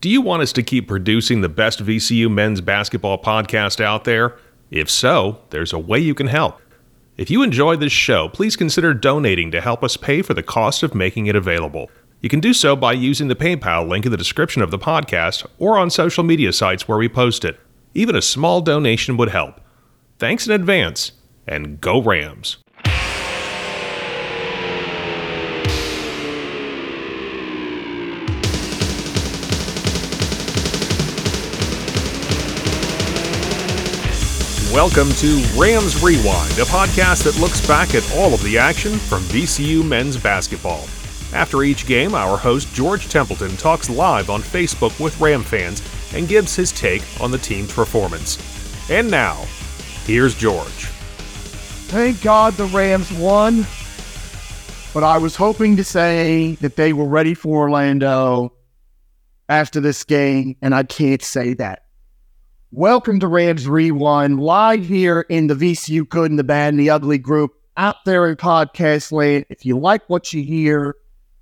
Do you want us to keep producing the best VCU men's basketball podcast out there? If so, there's a way you can help. If you enjoy this show, please consider donating to help us pay for the cost of making it available. You can do so by using the PayPal link in the description of the podcast or on social media sites where we post it. Even a small donation would help. Thanks in advance, and go Rams! Welcome to Rams Rewind, a podcast that looks back at all of the action from VCU men's basketball. After each game, our host George Templeton talks live on Facebook with Ram fans and gives his take on the team's performance. And now, here's George. Thank God the Rams won, but I was hoping to say that they were ready for Orlando after this game, and I can't say that. Welcome to Rams Rewind, live here in the VCU Good and the Bad and the Ugly group out there in podcast land. If you like what you hear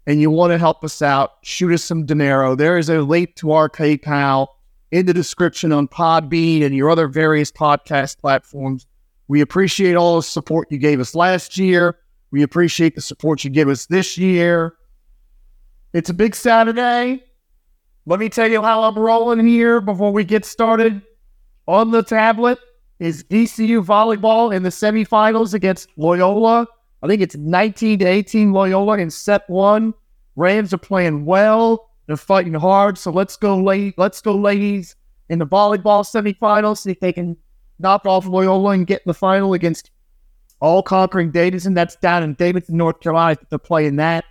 and you want to help us out, shoot us some dinero. There is a link to our PayPal in the description on Podbean and your other various podcast platforms. We appreciate all the support you gave us last year. We appreciate the support you give us this year. It's a big Saturday. Let me tell you how I'm rolling here before we get started on the tablet is VCU volleyball in the semifinals against Loyola. I think it's 19 to 18 Loyola in set one. Rams are playing well. They're fighting hard. So let's go, ladies. Let's go, ladies, in the volleyball semifinals. See if they can knock off Loyola and get in the final against all conquering Davidson. That's down in Davidson, North Carolina. They're playing that.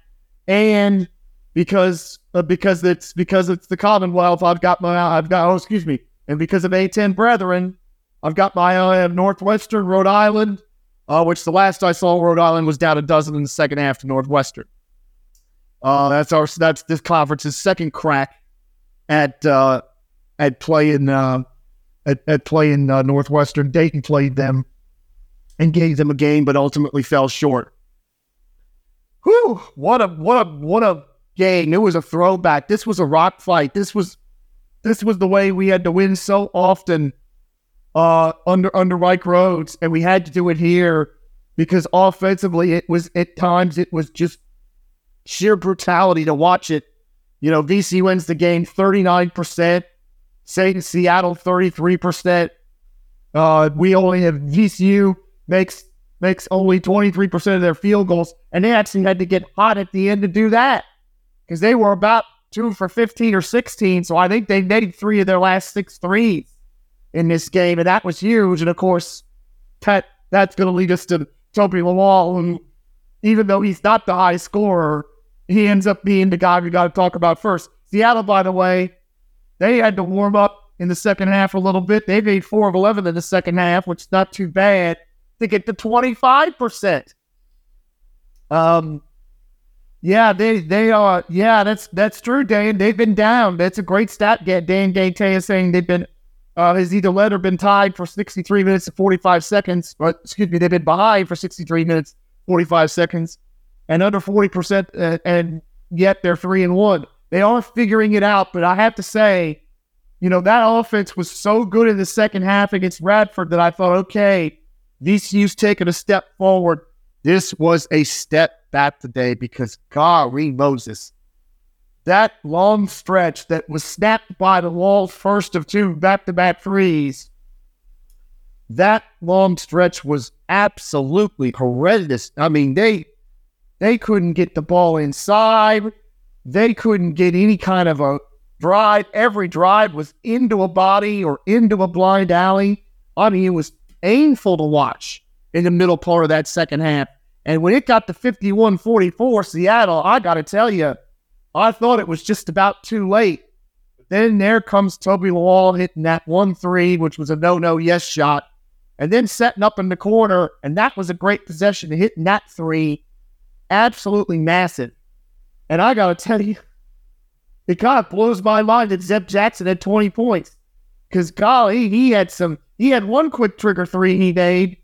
And because uh, because it's because it's the Commonwealth, I've got my I've got oh excuse me and because of A10 Brethren, I've got my uh, Northwestern, Rhode Island, uh, which the last I saw, Rhode Island was down a dozen in the second half to Northwestern. Uh, that's our that's this conference's second crack at uh, at playing uh, at, at playing uh, Northwestern. Dayton played them and gave them a game, but ultimately fell short. Whew! What a what a what a game! It was a throwback. This was a rock fight. This was this was the way we had to win so often uh, under under Mike Rhoades, and we had to do it here because offensively, it was at times it was just sheer brutality to watch it. You know, VC wins the game thirty nine percent, Satan Seattle thirty three percent. Uh, we only have VCU makes makes only twenty three percent of their field goals, and they actually had to get hot at the end to do that because they were about two for 15 or 16. So I think they made three of their last six threes in this game, and that was huge. And of course, that, that's going to lead us to Tobi Lawal, and even though he's not the high scorer, he ends up being the guy we got to talk about first. Seattle, by the way, they had to warm up in the second half a little bit. They made four of 11 in the second half, which is not too bad to get to 25%. Um, yeah, they they are. Yeah, that's that's true, Dan. They've been down. That's a great stat. Dan Gate is saying they've been uh, has either led or been tied for 63 minutes and 45 seconds. But excuse me, they've been behind for 63 minutes 45 seconds, and under 40 percent, uh, and yet they're three and one. They are figuring it out, but I have to say, you know, that offense was so good in the second half against Radford that I thought, okay, VCU's taking a step forward. This was a step back today because golly Moses, that long stretch that was snapped by Lawal first of two back-to-back threes, that long stretch was absolutely horrendous. I mean, they they couldn't get the ball inside. They couldn't get any kind of a drive. Every drive was into a body or into a blind alley. I mean, it was painful to watch in the middle part of that second half. And when it got to 51 44 Seattle, I got to tell you, I thought it was just about too late. But then there comes Tobi Lawal hitting that 1 3, which was a no no yes shot, and then setting up in the corner. And that was a great possession, hitting that three. Absolutely massive. And I got to tell you, it kind of blows my mind that Zeb Jackson had 20 points. Because, golly, he had some, he had one quick trigger three he made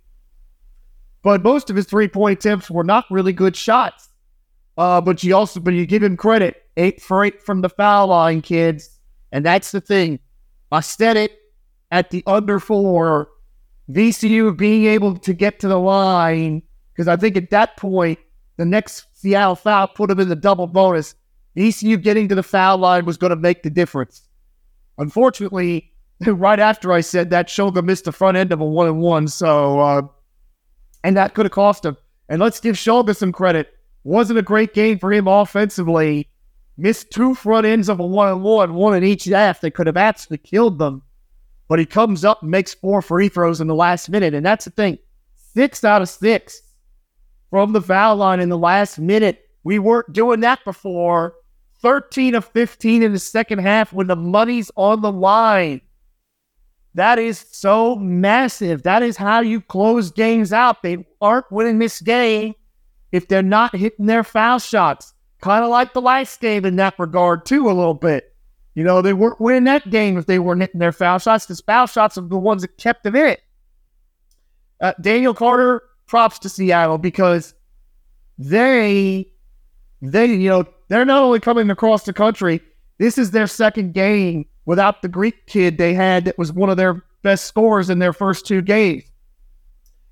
but most of his three point attempts were not really good shots. Uh, but you also, but you give him credit, eight for eight from the foul line, kids. And that's the thing. I said it at the under four, VCU being able to get to the line, because I think at that point, the next Seattle foul put them in the double bonus. VCU getting to the foul line was going to make the difference. Unfortunately, right after I said that, Shulga missed the front end of a one and one. So, uh, and that could have cost him. And let's give Shulga some credit. Wasn't a great game for him offensively. Missed two front ends of a one and one, one in each half that could have absolutely killed them. But he comes up and makes four free throws in the last minute. And that's the thing six out of six from the foul line in the last minute. We weren't doing that before. 13 of 15 in the second half when the money's on the line. That is so massive. That is how you close games out. They aren't winning this game if they're not hitting their foul shots. Kind of like the last game in that regard, too, a little bit. You know, they weren't winning that game if they weren't hitting their foul shots. The foul shots are the ones that kept them in it. Uh, Daniel Carter, props to Seattle because they, they, you know, they're not only coming across the country, this is their second game without the Greek kid they had that was one of their best scorers in their first two games.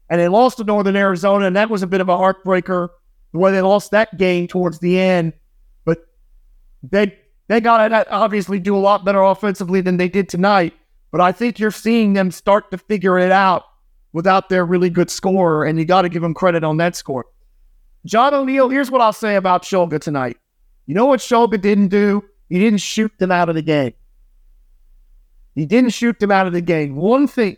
And they lost to Northern Arizona, and that was a bit of a heartbreaker the way they lost that game towards the end. But they they got to obviously do a lot better offensively than they did tonight. But I think you're seeing them start to figure it out without their really good scorer, and you got to give them credit on that score. John O'Neill, here's what I'll say about Shulga tonight. You know what Shulga didn't do? He didn't shoot them out of the game. He didn't shoot them out of the game. One thing,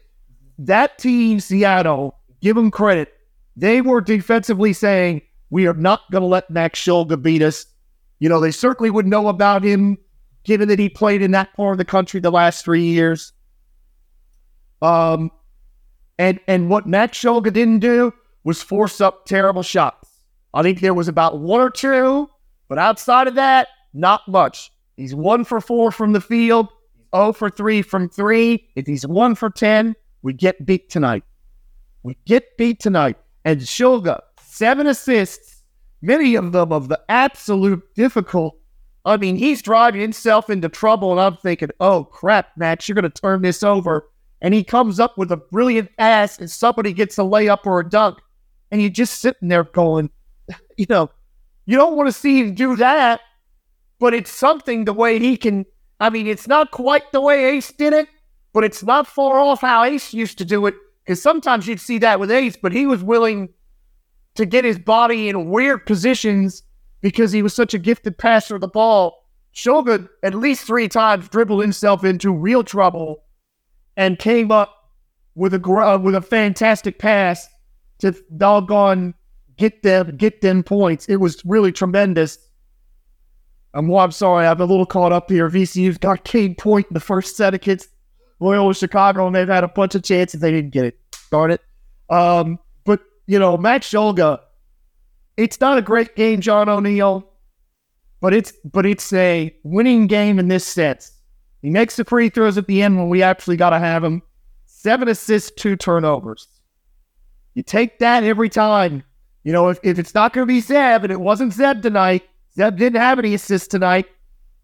that team, Seattle, give them credit. They were defensively saying, we are not going to let Max Shulga beat us. You know, they certainly would know about him, given that he played in that part of the country the last three years. Um, and and what Max Shulga didn't do was force up terrible shots. I think there was about one or two but outside of that, not much. He's one for four from the field, 0 for three from three. If he's one for 10, we get beat tonight. We get beat tonight. And Shulga, seven assists, many of them of the absolute difficult. I mean, he's driving himself into trouble, and I'm thinking, oh crap, Max, you're going to turn this over. And he comes up with a brilliant pass, and somebody gets a layup or a dunk. And you're just sitting there going, you know, you don't want to see him do that, but it's something the way he can. I mean, it's not quite the way Ace did it, but it's not far off how Ace used to do it. Because sometimes you'd see that with Ace, but he was willing to get his body in weird positions because he was such a gifted passer of the ball. Shulga at least three times dribbled himself into real trouble and came up with a uh, with a fantastic pass to doggone get them get them points. It was really tremendous. I'm, well, I'm sorry, I'm a little caught up here. VCU's got Cade Point in the first set against Loyola Chicago, and they've had a bunch of chances. They didn't get it. Darn it. Um, but, you know, Matt Shulga, it's not a great game, John O'Neill, but it's but it's a winning game in this sense. He makes the free throws at the end when we actually got to have him. Seven assists, two turnovers. You take that every time. You know, if, if it's not going to be Zeb, and it wasn't Zeb tonight, Zeb didn't have any assists tonight,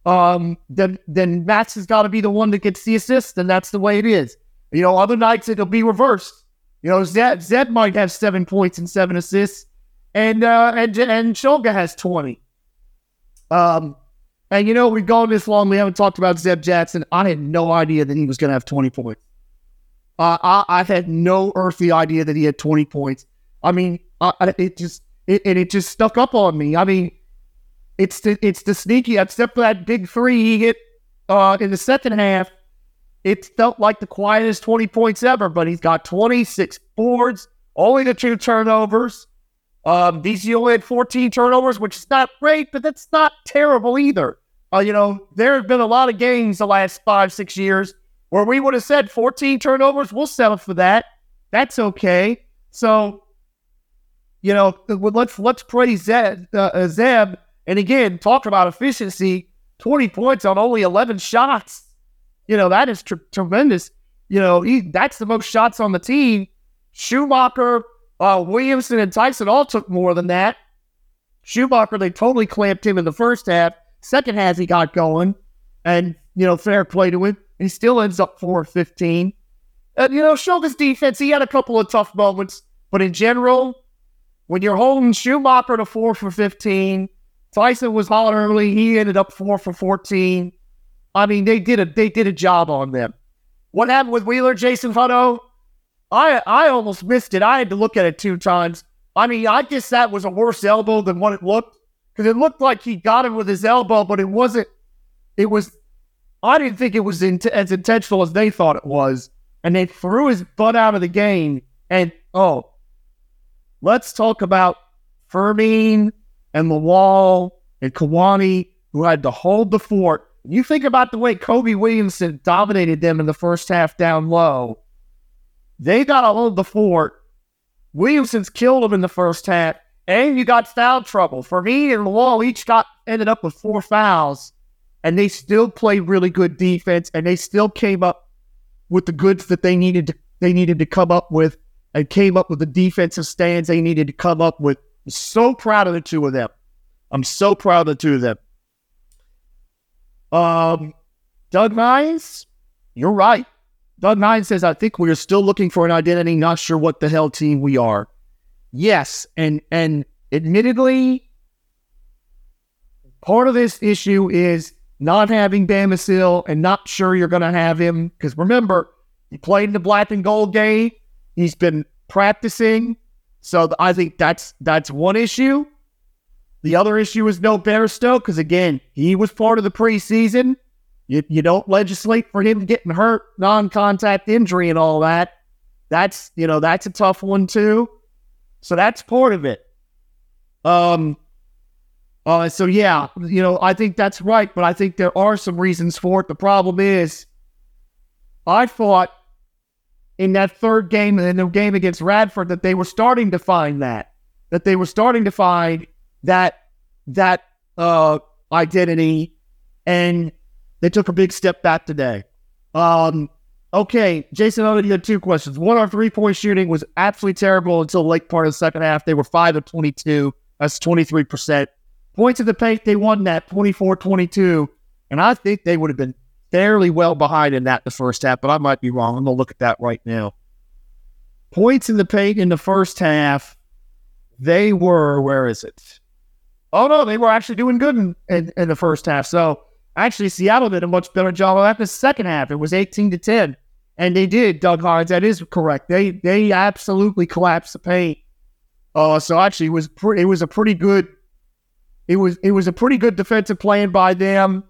um, then then Max has got to be the one that gets the assist, and that's the way it is. You know, other nights it'll be reversed. You know, Zeb, Zeb might have seven points and seven assists, and uh, and and Shulga has twenty. Um, and you know, we've gone this long, we haven't talked about Zeb Jackson. I had no idea that he was going to have twenty points. Uh, I, I had no earthly idea that he had twenty points. I mean, uh, it just it, and it just stuck up on me. I mean, it's the it's the sneaky. Except for that big three he hit uh, in the second half, it felt like the quietest twenty points ever. But he's got twenty six boards, only the two turnovers. Um, only had fourteen turnovers, which is not great, but that's not terrible either. Uh, you know, there have been a lot of games the last five six years where we would have said fourteen turnovers. We'll settle for that. That's okay. So you know, let's let's praise Zeb, uh, Zeb. And again, talk about efficiency. Twenty points on only eleven shots. You know that is tr- tremendous. You know he, that's the most shots on the team. Schumacher, uh, Williamson, and Tyson all took more than that. Schumacher, they totally clamped him in the first half. Second half, he got going, and you know, fair play to him. He still ends up 4 15. And, you know, Shulga's defense, he had a couple of tough moments, but in general, when you're holding Schumacher to 4 for 15, Tyson was hot early. He ended up 4 for 14. I mean, they did a they did a job on them. What happened with Wheeler, Jason Hutto? I I almost missed it. I had to look at it two times. I mean, I guess that was a worse elbow than what it looked because it looked like he got him with his elbow, but it wasn't. It was. I didn't think it was in, as intentional as they thought it was, and they threw his butt out of the game. And oh, let's talk about Fermin and Lawal and Kuany, who had to hold the fort. You think about the way Kobe Williamson dominated them in the first half down low. They got to hold the fort. Williamson's killed them in the first half, and you got foul trouble. Fermin and Lawal each got ended up with four fouls, and they still played really good defense, and they still came up with the goods that they needed to they needed to come up with, and came up with the defensive stands they needed to come up with. So proud of the two of them. I'm so proud of the two of them. Um, Doug Mines, you're right. Doug Mines says, I think we are still looking for an identity, not sure what the hell team we are. Yes, and and admittedly, part of this issue is not having Bamisile and not sure you're to have him. Because remember, he played in the black and gold game. He's been practicing. So I think that's that's one issue. The other issue is no Bairstow because again, he was part of the preseason. You, you don't legislate for him getting hurt, non-contact injury, and all that. That's you know that's a tough one too. So that's part of it. Um. Uh, so yeah, you know I think that's right, but I think there are some reasons for it. The problem is, I thought in that third game, in the game against Radford, that they were starting to find that, that they were starting to find that that uh, identity, and they took a big step back today. Um, okay, Jason only had two questions. One, our three point shooting was absolutely terrible until late part of the second half. They were five of twenty two. That's twenty three percent. Points of the paint, they won that 24-22. and I think they would have been fairly well behind in that the first half, but I might be wrong. I'm gonna look at that right now. Points in the paint in the first half, they were where is it? Oh no, they were actually doing good in, in, in the first half. So actually, Seattle did a much better job of the second half. It was 18 to 10. And they did, Doug Hines. That is correct. They they absolutely collapsed the paint. Uh, so actually, it was pre- it was a pretty good. It was it was a pretty good defensive plan by them.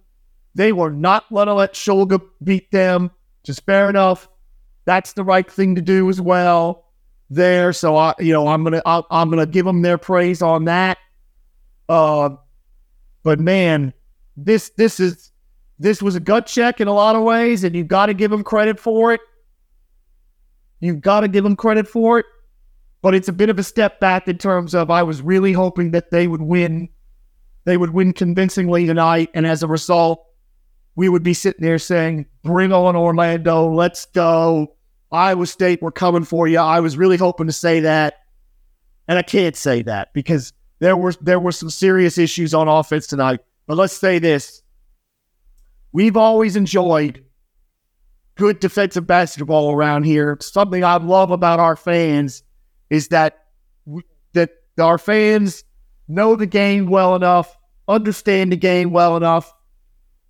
They were not going to let Shulga beat them. Just fair enough. That's the right thing to do as well. There, so I you know I'm gonna I, I'm gonna give them their praise on that. Uh, but man, this this is this was a gut check in a lot of ways, and you've got to give them credit for it. You've got to give them credit for it, but it's a bit of a step back in terms of I was really hoping that they would win, they would win convincingly tonight, and as a result, we would be sitting there saying, "Bring on Orlando, let's go." Iowa State, we're coming for you. I was really hoping to say that, and I can't say that because there were there were some serious issues on offense tonight. But let's say this: we've always enjoyed good defensive basketball around here. Something I love about our fans is that that our fans know the game well enough, understand the game well enough,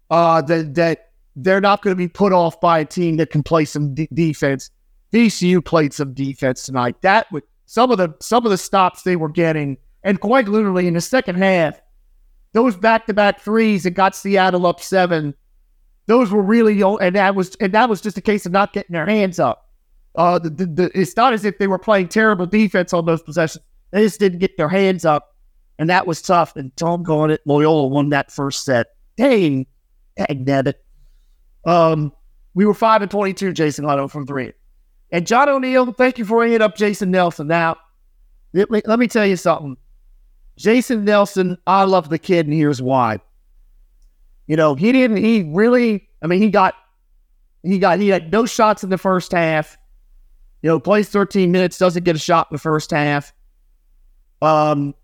uh, that that they're not going to be put off by a team that can play some d- defense. VCU played some defense tonight. That would some of the some of the stops they were getting and quite literally in the second half, those back-to-back threes that got Seattle up seven, those were really and that was and that was just a case of not getting their hands up. Uh, the, the, the, it's not as if they were playing terrible defense on those possessions. They just didn't get their hands up, and that was tough. And Tom it. Loyola won that first set. Dang, dang it. Um, we were five and twenty-two. Jason Otto from three, and John O'Neill. Thank you for bringing up Jason Nelson. Now, let me, let me tell you something. Jason Nelson, I love the kid, and here's why. You know, he didn't, he really, I mean, he got, he got, he had no shots in the first half. You know, plays 13 minutes, doesn't get a shot in the first half. Um,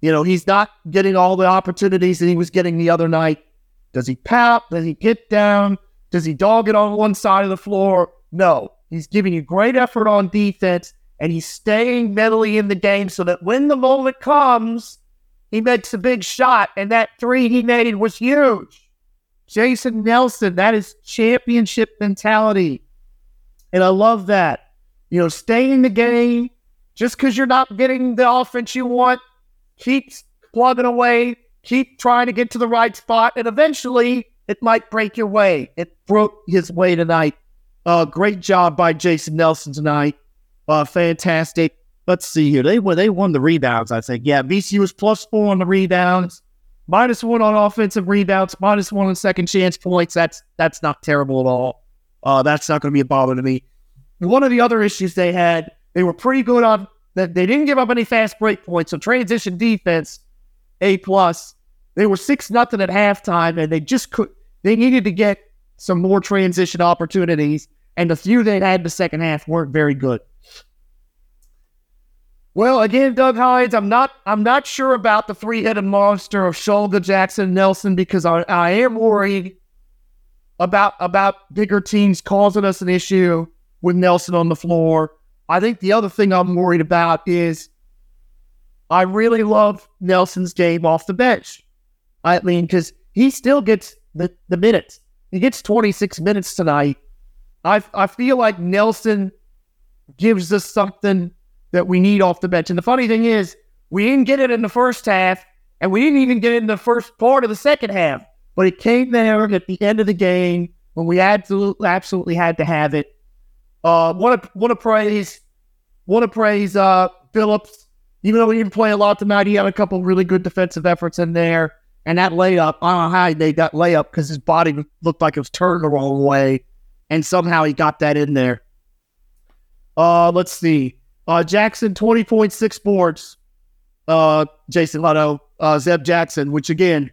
you know, he's not getting all the opportunities that he was getting the other night. Does he pout? Does he get down? Does he dog it on one side of the floor? No. He's giving you great effort on defense and he's staying mentally in the game so that when the moment comes, he makes a big shot. And that three he made was huge. Jason Nelson, that is championship mentality. And I love that. You know, staying in the game. Just because you're not getting the offense you want, keep plugging away, keep trying to get to the right spot, and eventually it might break your way. It broke his way tonight. Uh, great job by Jason Nelson tonight. Uh, fantastic. Let's see here. They won. They won the rebounds. I think. Yeah, VCU was plus four on the rebounds, minus one on offensive rebounds, minus one on second chance points. That's that's not terrible at all. Uh, that's not going to be a bother to me. One of the other issues they had, they were pretty good on that. They didn't give up any fast break points. So transition defense, a plus. They were six nothing at halftime, and they just could. They needed to get some more transition opportunities, and the few they had in the second half weren't very good. Well, again, Doug Hines, I'm not I'm not sure about the three-headed monster of Shulga, Jackson, Nelson because I, I am worried about about bigger teams causing us an issue with Nelson on the floor. I think the other thing I'm worried about is I really love Nelson's game off the bench. I mean, because he still gets the, the minutes. He gets 26 minutes tonight. I I feel like Nelson gives us something that we need off the bench. And the funny thing is, we didn't get it in the first half, and we didn't even get it in the first part of the second half. But it came there at the end of the game when we absolutely, absolutely had to have it. Uh, want to want to praise, want to praise uh, Phillips. Even though he didn't play a lot tonight, he had a couple really good defensive efforts in there. And that layup, I don't know how he made that layup because his body looked like it was turned the wrong way, and somehow he got that in there. Uh, let's see. Uh, Jackson, 20.6 boards. Uh, Jason Leto, uh, Zeb Jackson, which again,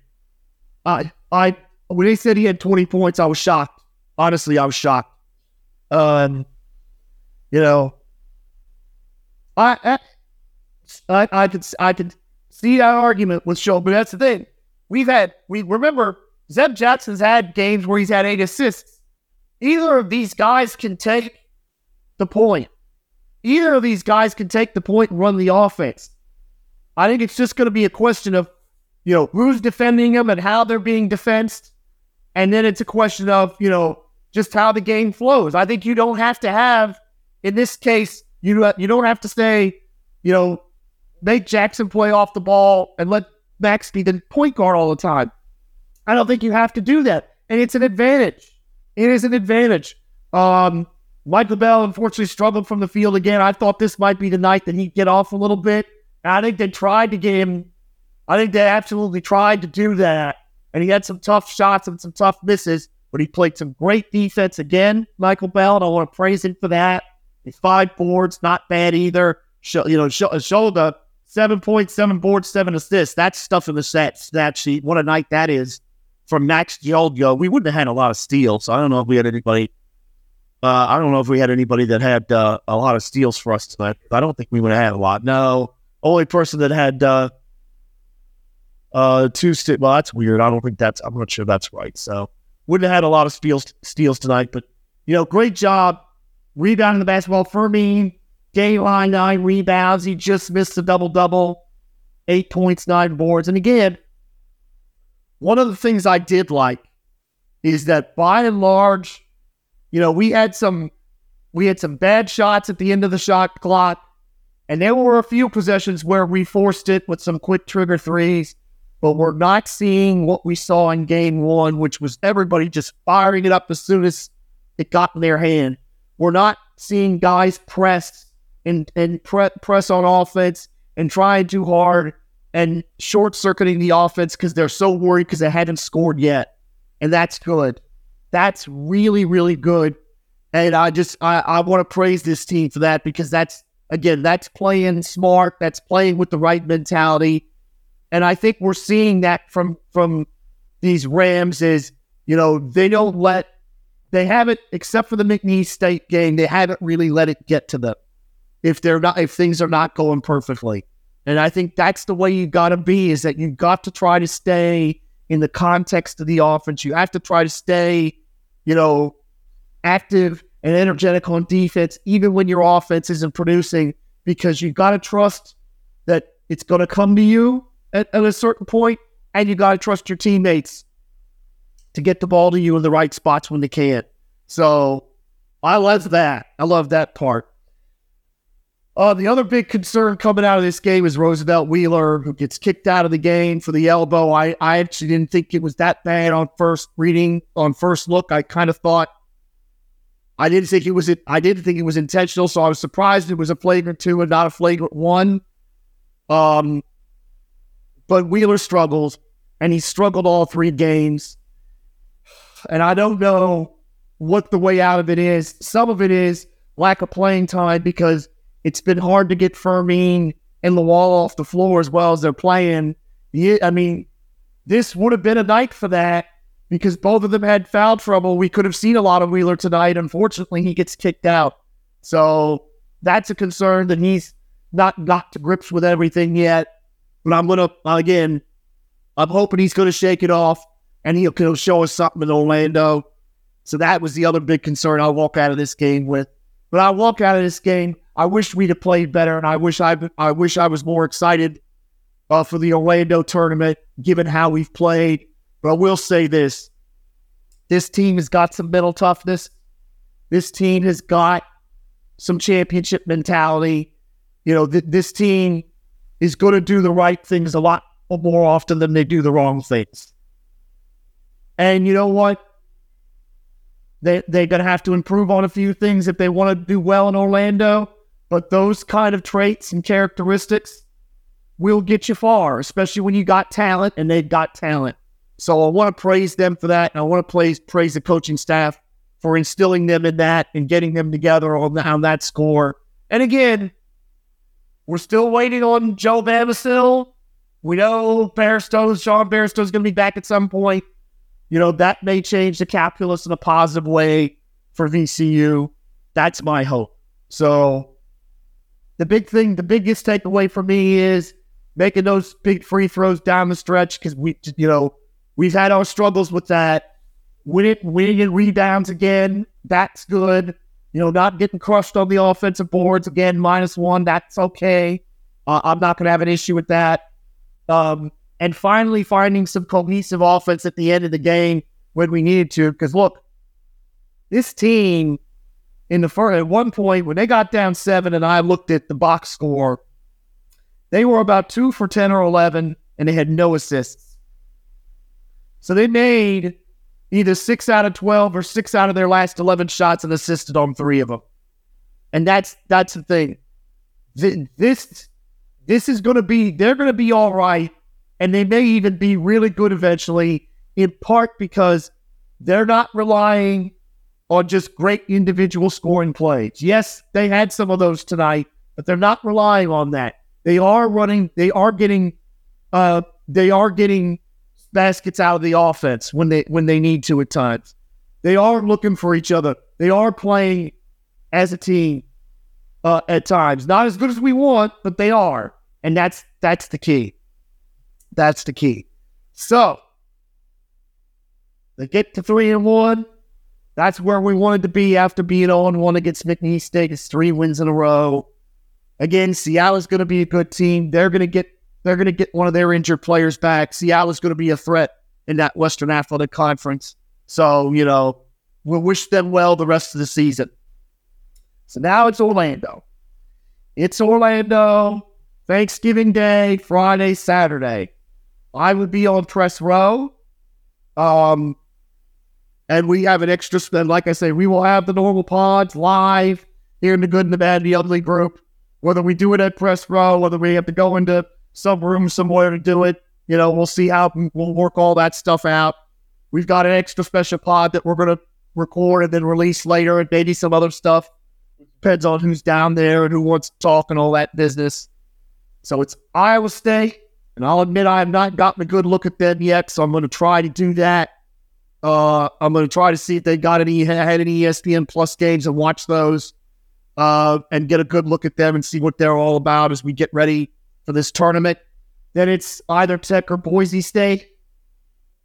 I, I, when they said he had 20 points, I was shocked. Honestly, I was shocked. Um, you know, I, I, I, I could, I could see that argument with Show, but that's the thing. We've had, we remember Zeb Jackson's had games where he's had eight assists. Either of these guys can take the point either of these guys can take the point and run the offense. I think it's just going to be a question of, you know, who's defending them and how they're being defensed. And then it's a question of, you know, just how the game flows. I think you don't have to have, in this case, you, you don't have to say, you know, make Jackson play off the ball and let Max be the point guard all the time. I don't think you have to do that. And it's an advantage. It is an advantage. Um, Michael Belle unfortunately struggled from the field again. I thought this might be the night that he'd get off a little bit. I think they tried to get him. I think they absolutely tried to do that. And he had some tough shots and some tough misses, but he played some great defense again, Michael Belle. And I want to praise him for that. His five boards, not bad either. Show, you know, show, show the seven points, seven boards, seven assists. That's stuff in the set stat sheet. What a night that is from Max Shulga. We wouldn't have had a lot of steals. So I don't know if we had anybody uh, I don't know if we had anybody that had uh, a lot of steals for us tonight. I don't think we would have had a lot. No, only person that had uh, uh, two steals. Well, that's weird. I don't think that's. I'm not sure that's right. So wouldn't have had a lot of steals steals tonight. But you know, great job rebounding the basketball. Fermin, game line nine rebounds. He just missed a double double, eight points, nine boards. And again, one of the things I did like is that by and large you know, we had some we had some bad shots at the end of the shot clock, and there were a few possessions where we forced it with some quick trigger threes, but we're not seeing what we saw in game one, which was everybody just firing it up as soon as it got in their hand. We're not seeing guys press and and pre- press on offense and trying too hard and short circuiting the offense because they're so worried because they hadn't scored yet, and that's good. That's really, really good. And I just I, I want to praise this team for that because that's again, that's playing smart, that's playing with the right mentality. And I think we're seeing that from from these Rams is, you know, they don't let they haven't, except for the McNeese State game, they haven't really let it get to them if they're not if things are not going perfectly. And I think that's the way you gotta be, is that you got to try to stay in the context of the offense. You have to try to stay, you know, active and energetic on defense, even when your offense isn't producing, because you've got to trust that it's going to come to you at, at a certain point, and you got to trust your teammates to get the ball to you in the right spots when they can. So I love that. I love that part. Uh, the other big concern coming out of this game is Roosevelt Wheeler, who gets kicked out of the game for the elbow. I, I actually didn't think it was that bad on first reading, on first look. I kind of thought I didn't think it was I didn't think it was intentional, so I was surprised it was a flagrant two and not a flagrant one. Um, but Wheeler struggles, and he struggled all three games. And I don't know what the way out of it is. Some of it is lack of playing time because it's been hard to get Fermin and Lawal off the floor as well as they're playing. Yeah, I mean, this would have been a night for that because both of them had foul trouble. We could have seen a lot of Wheeler tonight. Unfortunately, he gets kicked out. So that's a concern that he's not got to grips with everything yet. But I'm going to, again, I'm hoping he's going to shake it off and he'll, he'll show us something in Orlando. So that was the other big concern I walk out of this game with. But I walk out of this game I wish we'd have played better, and I wish I I wish I was more excited uh, for the Orlando tournament, given how we've played. But I will say this: this team has got some mental toughness. This team has got some championship mentality. You know, th- this team is going to do the right things a lot more often than they do the wrong things. And you know what? They they're going to have to improve on a few things if they want to do well in Orlando. But those kind of traits and characteristics will get you far, especially when you got talent and they've got talent. So I want to praise them for that. And I want to praise, praise the coaching staff for instilling them in that and getting them together on, the, on that score. And again, we're still waiting on Joe Bamisile. We know Bairstow's, Sean Bairstow's going to be back at some point. You know, that may change the calculus in a positive way for VCU. That's my hope. So the big thing, the biggest takeaway for me is making those big free throws down the stretch because we, you know, we've had our struggles with that. Win it winning, winning rebounds again, that's good. You know, not getting crushed on the offensive boards again, minus one, that's okay. Uh, I'm not going to have an issue with that. Um, and finally, finding some cohesive offense at the end of the game when we needed to. Because look, this team in the first, at one point when they got down seven and I looked at the box score, they were about two for 10 or 11 and they had no assists. So they made either six out of 12 or six out of their last 11 shots and assisted on three of them. And that's, that's the thing. This, this is going to be, they're going to be all right. And they may even be really good eventually, in part because they're not relying on just great individual scoring plays. Yes, they had some of those tonight, but they're not relying on that. They are running, they are getting uh they are getting baskets out of the offense when they when they need to at times. They are looking for each other. They are playing as a team uh, at times. Not as good as we want, but they are. And that's that's the key. That's the key. So they get to three and one. That's where we wanted to be after being 0 1 against McNeese State. It's three wins in a row. Again, Seattle's going to be a good team. They're going to get they're going to get one of their injured players back. Seattle's going to be a threat in that Western Athletic Conference. So, you know, we'll wish them well the rest of the season. So now it's Orlando. It's Orlando, Thanksgiving Day, Friday, Saturday. I would be on press row. Um, and we have an extra, and like I say, we will have the normal pods live here in the good and the bad and the ugly group. Whether we do it at press row, whether we have to go into some room somewhere to do it, you know, we'll see how we'll work all that stuff out. We've got an extra special pod that we're going to record and then release later, and maybe some other stuff. Depends on who's down there and who wants to talk and all that business. So it's Iowa State, and I'll admit I have not gotten a good look at them yet, so I'm going to try to do that uh, I'm going to try to see if they got any had any ESPN Plus games and watch those, uh, and get a good look at them and see what they're all about as we get ready for this tournament. Then it's either Tech or Boise State.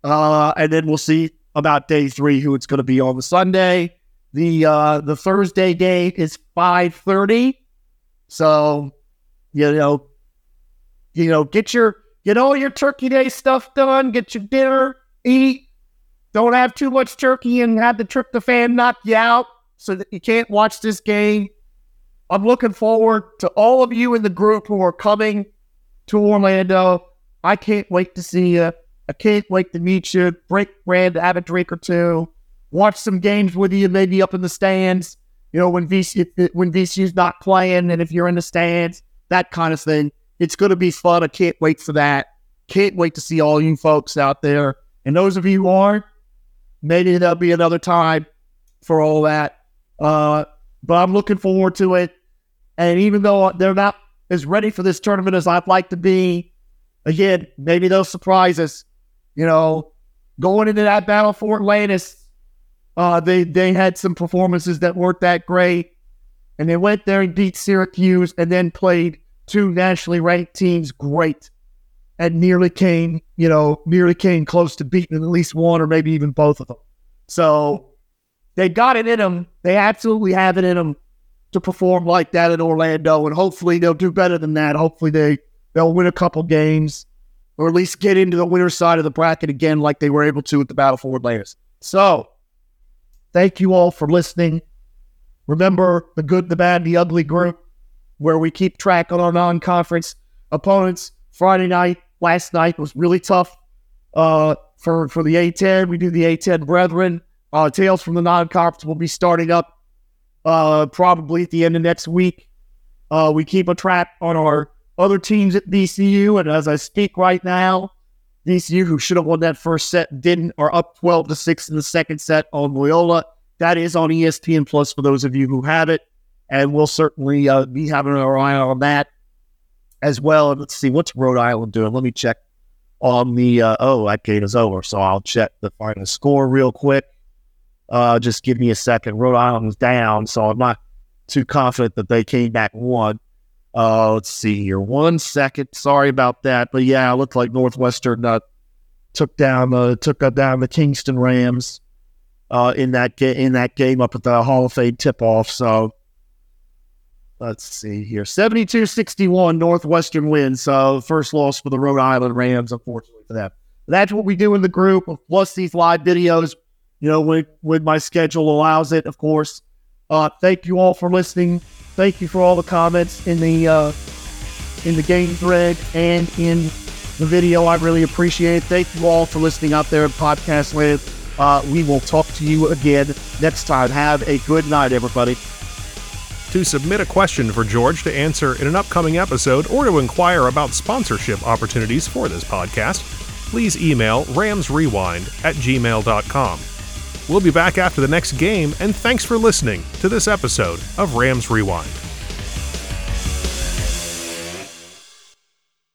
Uh, and then we'll see about day three who it's going to be on the Sunday. The uh, the Thursday game is five thirty, so you know, you know, get your get all your Turkey Day stuff done. Get your dinner, eat. Don't have too much turkey and have the tryptophan knock you out so that you can't watch this game. I'm looking forward to all of you in the group who are coming to Orlando. I can't wait to see you. I can't wait to meet you, break bread, have a drink or two, watch some games with you, maybe up in the stands. You know, when VC when VCU's not playing, and if you're in the stands, that kind of thing. It's going to be fun. I can't wait for that. Can't wait to see all you folks out there. And those of you who aren't, maybe there'll be another time for all that. Uh, but I'm looking forward to it. And even though they're not as ready for this tournament as I'd like to be, again, maybe they'll surprise us. You know, going into that battle for Atlantis, uh, they they had some performances that weren't that great, and they went there and beat Syracuse, and then played two nationally ranked teams great, and nearly came, you know, nearly came close to beating at least one or maybe even both of them. So they got it in them. They absolutely have it in them to perform like that in Orlando, and hopefully they'll do better than that. Hopefully they they'll win a couple games, or at least get into the winner's side of the bracket again, like they were able to at the Battle for. So, thank you all for listening. Remember the good, the bad, the ugly group, where we keep track on our non-conference opponents. Friday night, last night was really tough uh, for for the A10. We do the A10 Brethren. Uh, Tales from the non-conference will be starting up uh, probably at the end of next week. Uh, we keep a track on our other teams at VCU, and as I speak right now, VCU, who should have won that first set, didn't, are up 12 to 6 in the second set on Loyola. That is on ESPN Plus for those of you who have it, and we'll certainly uh, be having our eye on that as well. Let's see, what's Rhode Island doing? Let me check on the, uh, oh, that game is over, so I'll check the final score real quick. Uh, just give me a second. Rhode Island's down, so I'm not too confident that they came back one. Uh, let's see here. One second. Sorry about that, but yeah, it looked like Northwestern uh, took down uh, took down the Kingston Rams uh, in that ga- in that game up at the Hall of Fame tip off. So let's see here. 72-61 Northwestern wins. So first loss for the Rhode Island Rams, unfortunately for them. That's what we do in the group. Plus these live videos you know, when, when my schedule allows it, of course. Uh, thank you all for listening. Thank you for all the comments in the uh, in the game thread and in the video. I really appreciate it. Thank you all for listening out there in podcast land. Uh, we will talk to you again next time. Have a good night, everybody. To submit a question for George to answer in an upcoming episode or to inquire about sponsorship opportunities for this podcast, please email ramsrewind at gmail.com. We'll be back after the next game, and thanks for listening to this episode of Rams Rewind.